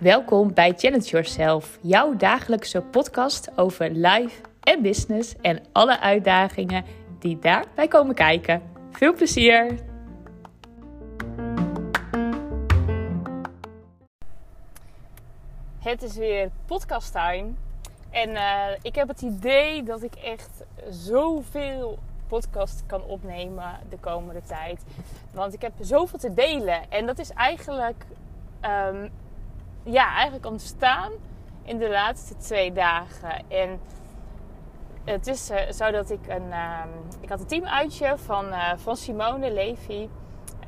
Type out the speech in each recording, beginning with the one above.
Welkom bij Challenge Yourself, jouw dagelijkse podcast over life en business en alle uitdagingen die daarbij komen kijken. Veel plezier! Het is weer podcast time. En uh, ik heb het idee dat ik echt zoveel podcast kan opnemen de komende tijd. Want ik heb zoveel te delen. En dat is eigenlijk, um, ja, eigenlijk ontstaan in de laatste twee dagen. En het is uh, zo dat ik een. Um, ik had een teamuitje van, uh, van Simone Levy.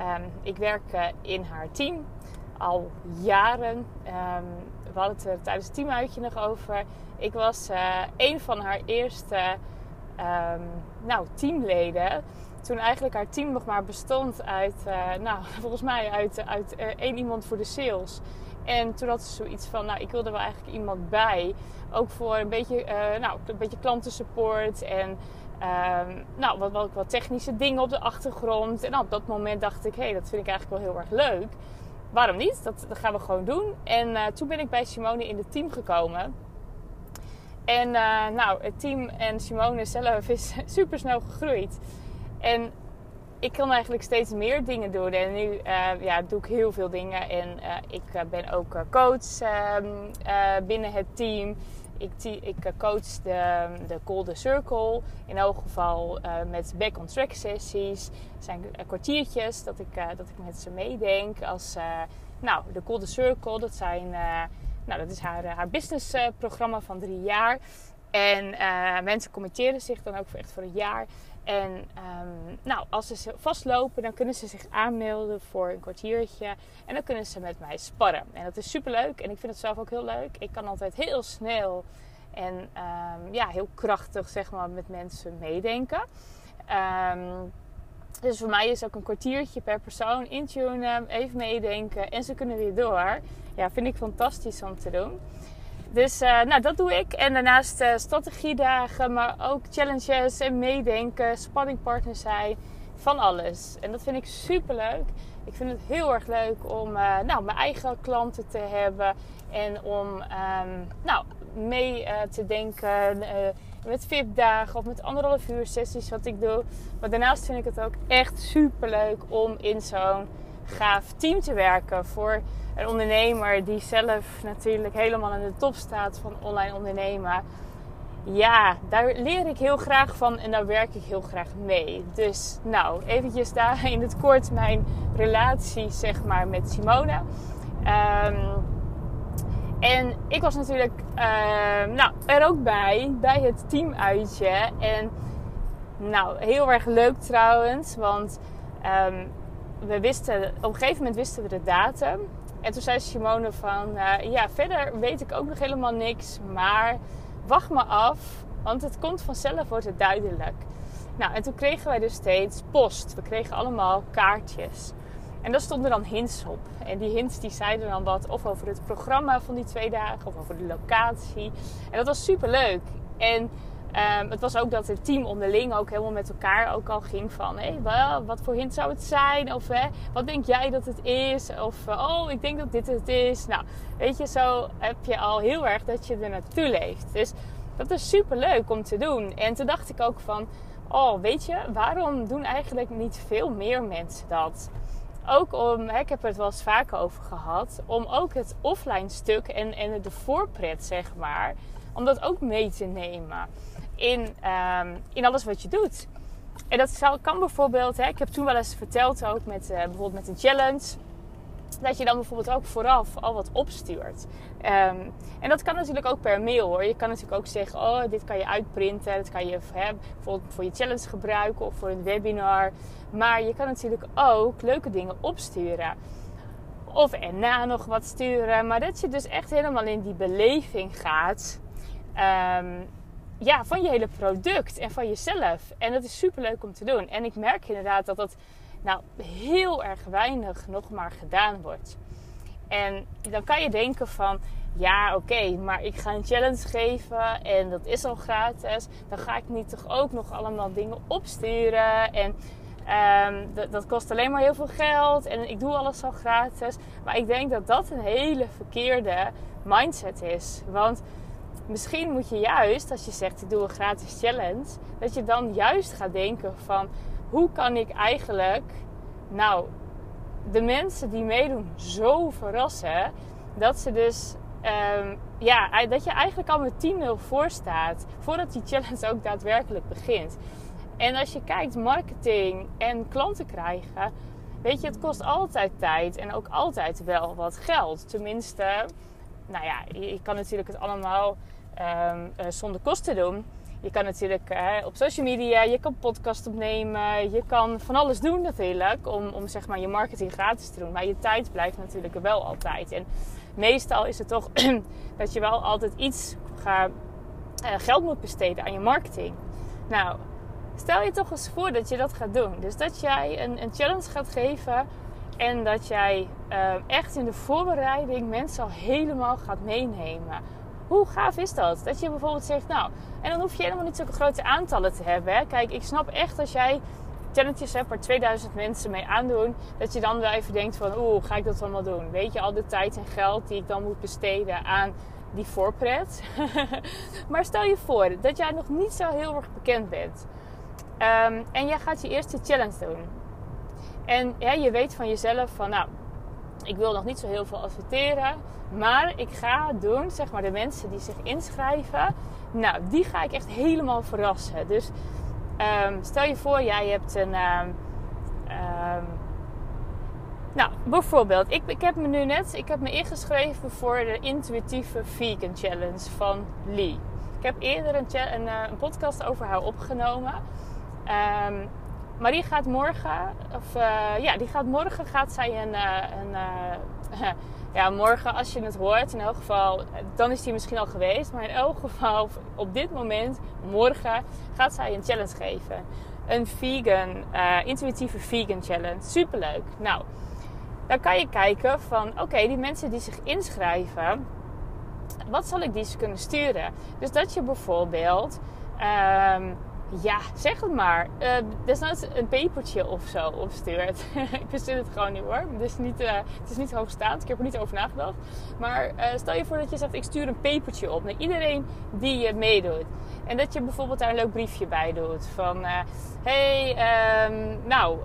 Um, ik werk uh, in haar team al jaren. Um, we hadden het er tijdens het teamuitje nog over. Ik was een van haar eerste nou, teamleden. Toen eigenlijk haar team nog maar bestond uit, nou, volgens mij uit, uit één iemand voor de sales. En toen had ze zoiets van, nou, ik wilde wel eigenlijk iemand bij. Ook voor een beetje, uh, nou, een beetje klantensupport en um, nou, wat, wat, wat, technische dingen op de achtergrond. En op dat moment dacht ik, hé, hey, dat vind ik eigenlijk wel heel erg leuk. Waarom niet? Dat, dat gaan we gewoon doen. En toen ben ik bij Simone in het team gekomen. En uh, nou, het team en Simone zelf is super snel gegroeid. En ik kan eigenlijk steeds meer dingen doen. En nu uh, ja, doe ik heel veel dingen. En uh, ik ben ook coach ehm, binnen het team. Ik, ik coach de, de Golden Circle. In elk geval met back-on-track sessies. Het zijn kwartiertjes dat ik, dat ik met ze meedenk. Als, nou, de Golden Circle, dat, zijn, nou, dat is haar, haar businessprogramma van drie jaar. En mensen committeren zich dan ook voor echt voor een jaar. En um, nou, als ze vastlopen, dan kunnen ze zich aanmelden voor een kwartiertje. En dan kunnen ze met mij sparren. En dat is super leuk. En ik vind het zelf ook heel leuk. Ik kan altijd heel snel en um, ja, heel krachtig zeg maar, met mensen meedenken. Um, dus voor mij is ook een kwartiertje per persoon intunen, even meedenken en ze kunnen weer door. Ja, vind ik fantastisch om te doen. Dus uh, nou, dat doe ik. En daarnaast uh, strategiedagen, maar ook challenges en meedenken, spanningpartner zijn, van alles. En dat vind ik super leuk. Ik vind het heel erg leuk om uh, nou, mijn eigen klanten te hebben en om um, nou, mee te denken met VIP-dagen of met anderhalf uur sessies wat ik doe. Maar daarnaast vind ik het ook echt super leuk om in zo'n gaaf team te werken voor een ondernemer die zelf natuurlijk helemaal aan de top staat van online ondernemen. Ja, daar leer ik heel graag van en daar werk ik heel graag mee. Dus nou, eventjes daar in het kort mijn relatie zeg maar met Simone. Um, en ik was natuurlijk uh, nou, er ook bij, bij het teamuitje. En nou, heel erg leuk trouwens, want um, we wisten, op een gegeven moment wisten we de datum. En toen zei Simone van, uh, ja, verder weet ik ook nog helemaal niks, maar wacht me af, want het komt vanzelf, wordt het duidelijk. Nou, en toen kregen wij dus steeds post. We kregen allemaal kaartjes. En daar stonden dan hints op. En die hints die zeiden dan wat of over het programma van die twee dagen of over de locatie. En dat was super leuk. En Um, het was ook dat het team onderling ook helemaal met elkaar ook al ging van... Hé, hey, wat voor hint zou het zijn? Of hè, wat denk jij dat het is? Of oh, ik denk dat dit het is. Nou, weet je, zo heb je al heel erg dat je er naartoe leeft. Dus dat is super leuk om te doen. En toen dacht ik ook van... Oh, weet je, waarom doen eigenlijk niet veel meer mensen dat? Ook om, ik heb het wel eens vaker over gehad... om ook het offline stuk en, en de voorpret, zeg maar... om dat ook mee te nemen in, um, in alles wat je doet. En dat kan bijvoorbeeld, hè, ik heb toen wel eens verteld ook met uh, bijvoorbeeld met een challenge. Dat je dan bijvoorbeeld ook vooraf al wat opstuurt. Um, en dat kan natuurlijk ook per mail hoor. Je kan natuurlijk ook zeggen: Oh, dit kan je uitprinten. Dat kan je hè, bijvoorbeeld voor je challenge gebruiken of voor een webinar. Maar je kan natuurlijk ook leuke dingen opsturen. Of erna nog wat sturen. Maar dat je dus echt helemaal in die beleving gaat. Um, ja, van je hele product en van jezelf. En dat is super leuk om te doen. En ik merk inderdaad dat dat nou heel erg weinig nog maar gedaan wordt. En dan kan je denken van, ja oké, maar ik ga een challenge geven en dat is al gratis. Dan ga ik niet toch ook nog allemaal dingen opsturen. En Ehm, dat, dat kost alleen maar heel veel geld en ik doe alles al gratis. Maar ik denk dat dat een hele verkeerde mindset is. Want misschien moet je juist, als je zegt ik doe een gratis challenge, dat je dan juist gaat denken van hoe kan ik eigenlijk nou de mensen die meedoen zo verrassen dat ze dus um, ja, dat je eigenlijk al met 10-0 voor staat voordat die challenge ook daadwerkelijk begint. En als je kijkt marketing en klanten krijgen, weet je, het kost altijd tijd en ook altijd wel wat geld. Tenminste, nou ja, je kan natuurlijk het allemaal um, zonder kosten doen. Je kan natuurlijk op social media, je kan podcast opnemen, je kan van alles doen natuurlijk om, om zeg maar je marketing gratis te doen. Maar je tijd blijft natuurlijk wel altijd. En meestal is het toch dat je wel altijd iets gaat, uh, geld moet besteden aan je marketing. Nou, stel je toch eens voor dat je dat gaat doen. Dus dat jij een, een challenge gaat geven en dat jij uh, echt in de voorbereiding mensen al helemaal gaat meenemen. Hoe gaaf is dat? Dat je bijvoorbeeld zegt, nou, en dan hoef je helemaal niet zulke grote aantallen te hebben. Hè? Kijk, ik snap echt als jij challenges hebt waar 2000 mensen mee aandoen, dat je dan wel even denkt van, oeh, ga ik dat allemaal doen? Weet je, al de tijd en geld die ik dan moet besteden aan die voorpret. maar stel je voor dat jij nog niet zo heel erg bekend bent. Um, en jij gaat je eerste challenge doen. En ja, je weet van jezelf van, nou, ik wil nog niet zo heel veel adverteren. Maar ik ga doen, zeg maar, de mensen die zich inschrijven. Nou, die ga ik echt helemaal verrassen. Dus um, stel je voor, jij hebt een. Um, um, nou, bijvoorbeeld, ik, ik heb me nu net ik heb me ingeschreven voor de intuïtieve vegan challenge van Lee. Ik heb eerder een, een, eh, een podcast over haar opgenomen. Maar die gaat morgen, of uh, ja, die gaat morgen gaat zij een, uh, een uh, ja, morgen als je het hoort, in elk geval, dan is die misschien al geweest. Maar in elk geval, op dit moment, morgen, gaat zij een challenge geven. Een vegan, intuïtieve vegan challenge. Superleuk. Nou, dan kan je kijken van, oké, die mensen die zich inschrijven, wat zal ik die kunnen sturen? Dus dat je bijvoorbeeld... Um, ja, zeg het maar. Uh, desnoods een pepertje of zo opstuurt. ik verzin het gewoon niet hoor. Is niet, uh, het is niet hoogstaand. Ik heb er niet over nagedacht. Maar uh, stel je voor dat je zegt: ik stuur een pepertje op naar iedereen die je meedoet. En dat je bijvoorbeeld daar een leuk briefje bij doet. Van hey, um, nou,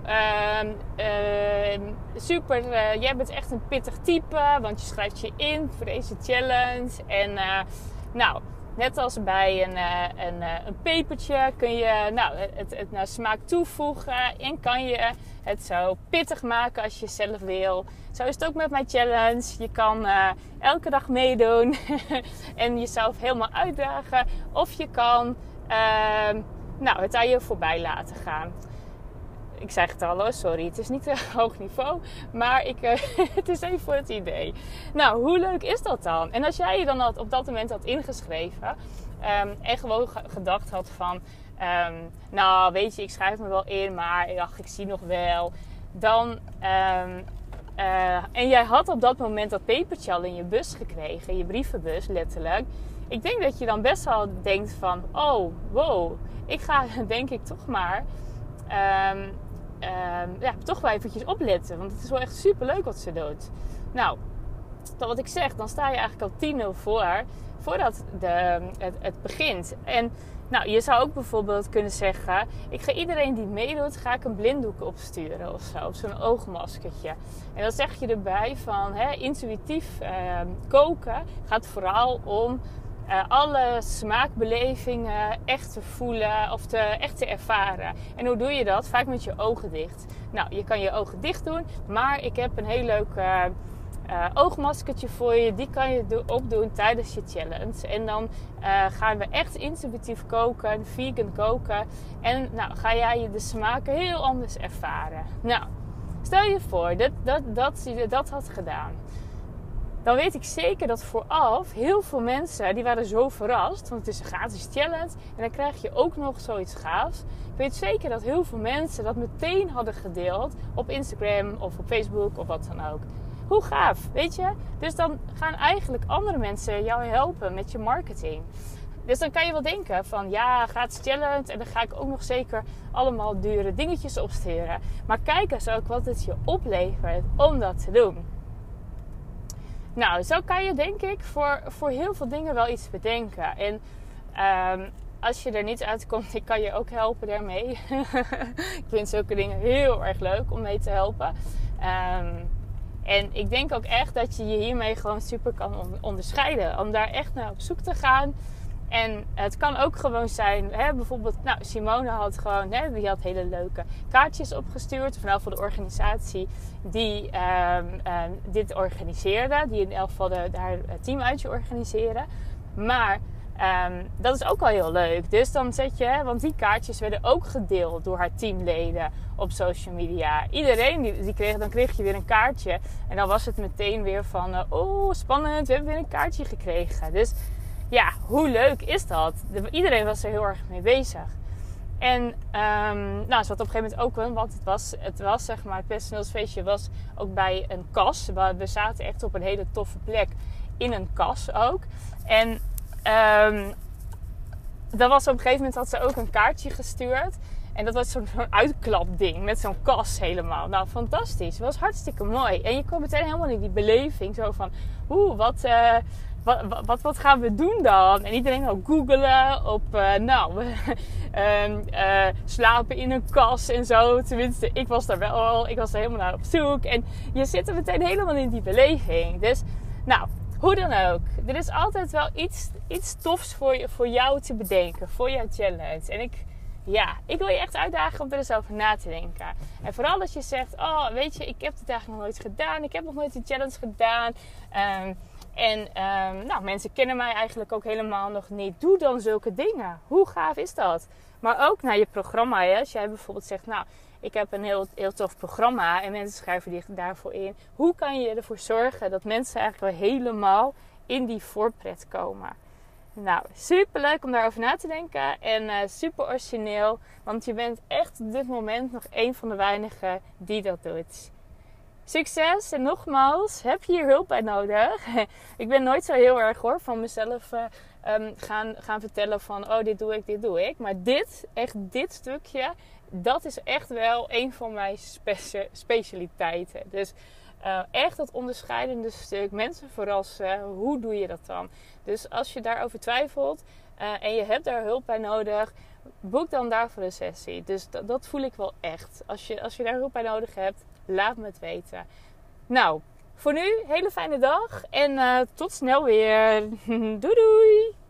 um, super. jij bent echt een pittig type. Want je schrijft je in voor deze challenge. En nou Net als bij een, eh, een, eh, een pepertje kun je nou, het, het naar smaak toevoegen en kan je het zo pittig maken als je zelf wil. Zo is het ook met mijn challenge. Je kan uh, elke dag meedoen en jezelf helemaal uitdagen. Of je kan uh, nou, het aan je voorbij laten gaan ik zeg het al, sorry, het is niet een hoog niveau, maar ik, uh, het is even voor het idee. Nou, hoe leuk is dat dan? En als jij je dan op dat moment had ingeschreven um, en gewoon gedacht had van, um, nou weet je, ik schrijf me wel in, maar ach, ik zie nog wel. Dan, um, uh, en jij had op dat moment dat pepertje al in je bus gekregen, je brievenbus letterlijk. Ik denk dat je dan best wel denkt van, oh, wow, ik ga denk ik toch maar um, ja, toch wel eventjes opletten. Want het is wel echt super leuk wat ze doet. Nou, dan wat ik zeg, dan sta je eigenlijk al 10-0 voor. Voordat de, het, het begint. En nou, je zou ook bijvoorbeeld kunnen zeggen: ik ga iedereen die meedoet, ga ik een blinddoek opsturen of zo, of zo'n oogmaskertje. En dan zeg je erbij van hè, intuïtief uh, koken gaat vooral om uh, alle smaakbelevingen echt te voelen of te, echt te ervaren. En hoe doe je dat? Vaak met je ogen dicht. Nou, je kan je ogen dicht doen, maar ik heb een heel leuk uh, oogmaskertje voor je. Die kan je opdoen tijdens je challenge. En dan gaan we echt intuïtief koken, vegan koken. En nou, ga jij de smaken heel anders ervaren. Nou, stel je voor dat, dat, dat, dat, dat had gedaan dan weet ik zeker dat vooraf heel veel mensen, die waren zo verrast. Want het is een gratis challenge. En dan krijg je ook nog zoiets gaafs. Ik weet zeker dat heel veel mensen dat meteen hadden gedeeld op Instagram of op Facebook of wat dan ook. Hoe gaaf, weet je? Dus dan gaan eigenlijk andere mensen jou helpen met je marketing. Dus dan kan je wel denken van ja, gratis challenge en dan ga ik ook nog zeker allemaal dure dingetjes opsturen. Maar kijk eens ook wat het je oplevert om dat te doen. Nou, zo kan je denk ik voor, voor heel veel dingen wel iets bedenken. En um, als je er niet uitkomt, ik kan je ook helpen daarmee. ik vind zulke dingen heel erg leuk om mee te helpen. Um, en ik denk ook echt dat je je hiermee gewoon super kan onderscheiden. Om daar echt naar op zoek te gaan. En het kan ook gewoon zijn, hè, bijvoorbeeld, nou, Simone had gewoon, hè, die had hele leuke kaartjes opgestuurd. Vanaf voor de organisatie die um, um, dit organiseerde. Die in elk geval de, haar teamuitje organiseren. Maar um, dat is ook al heel leuk. Dus dan zet je, want die kaartjes werden ook gedeeld door haar teamleden op social media. Iedereen die, die kreeg, dan kreeg je weer een kaartje. En dan was het meteen weer van, uh, oh spannend, we hebben weer een kaartje gekregen. Dus ja, hoe leuk is dat? Iedereen was er heel erg mee bezig. En um, nou, ze had op een gegeven moment ook wel, want het was, het was zeg maar, het personeelsfeestje was ook bij een kas. We zaten echt op een hele toffe plek in een kas ook. En um, dat was op een gegeven moment had ze ook een kaartje gestuurd. En dat was zo'n uitklapding met zo'n kas helemaal. Nou, fantastisch. Het was hartstikke mooi. En je kwam meteen helemaal in die beleving. Zo van, oeh, wat, uh, wat, wat, wat, gaan we doen dan? En iedereen ook googelen op, uh, nou, uh, slapen in een kas en zo. Tenminste, ik was daar wel, ik was er helemaal naar op zoek. En je zit er meteen helemaal in die beleving. Dus, nou, hoe dan ook. Er is altijd wel iets, iets tofs voor, je, voor jou te bedenken, voor jouw challenge. En ik, ja, ik wil je echt uitdagen om er eens over na te denken. En vooral als je zegt, oh, weet je, ik heb dit eigenlijk nog nooit gedaan. Ik heb nog nooit die challenge gedaan. Um, en um, nou, mensen kennen mij eigenlijk ook helemaal nog niet. Doe dan zulke dingen. Hoe gaaf is dat? Maar ook naar je programma. Hè? Als jij bijvoorbeeld zegt, nou, ik heb een heel, heel tof programma en mensen schrijven die daarvoor in. Hoe kan je ervoor zorgen dat mensen eigenlijk wel helemaal in die voorpret komen? Nou, super leuk om daarover na te denken en uh, super origineel, want je bent echt op dit moment nog een van de weinigen die dat doet. Succes en nogmaals, heb je hier hulp bij nodig? ik ben nooit zo heel erg hoor van mezelf uh, um, gaan, gaan vertellen van oh dit doe ik, dit doe ik. Maar dit, echt dit stukje, dat is echt wel een van mijn spe specialiteiten. Dus uh, echt dat onderscheidende stuk. Mensen verrassen, hoe doe je dat dan? Dus als je daarover twijfelt uh, en je hebt daar hulp bij nodig, boek dan daarvoor een sessie. Dus dat, dat voel ik wel echt. Als je, als je daar hulp bij nodig hebt, laat me het weten. Nou, voor nu, hele fijne dag en uh, tot snel weer. doei doei!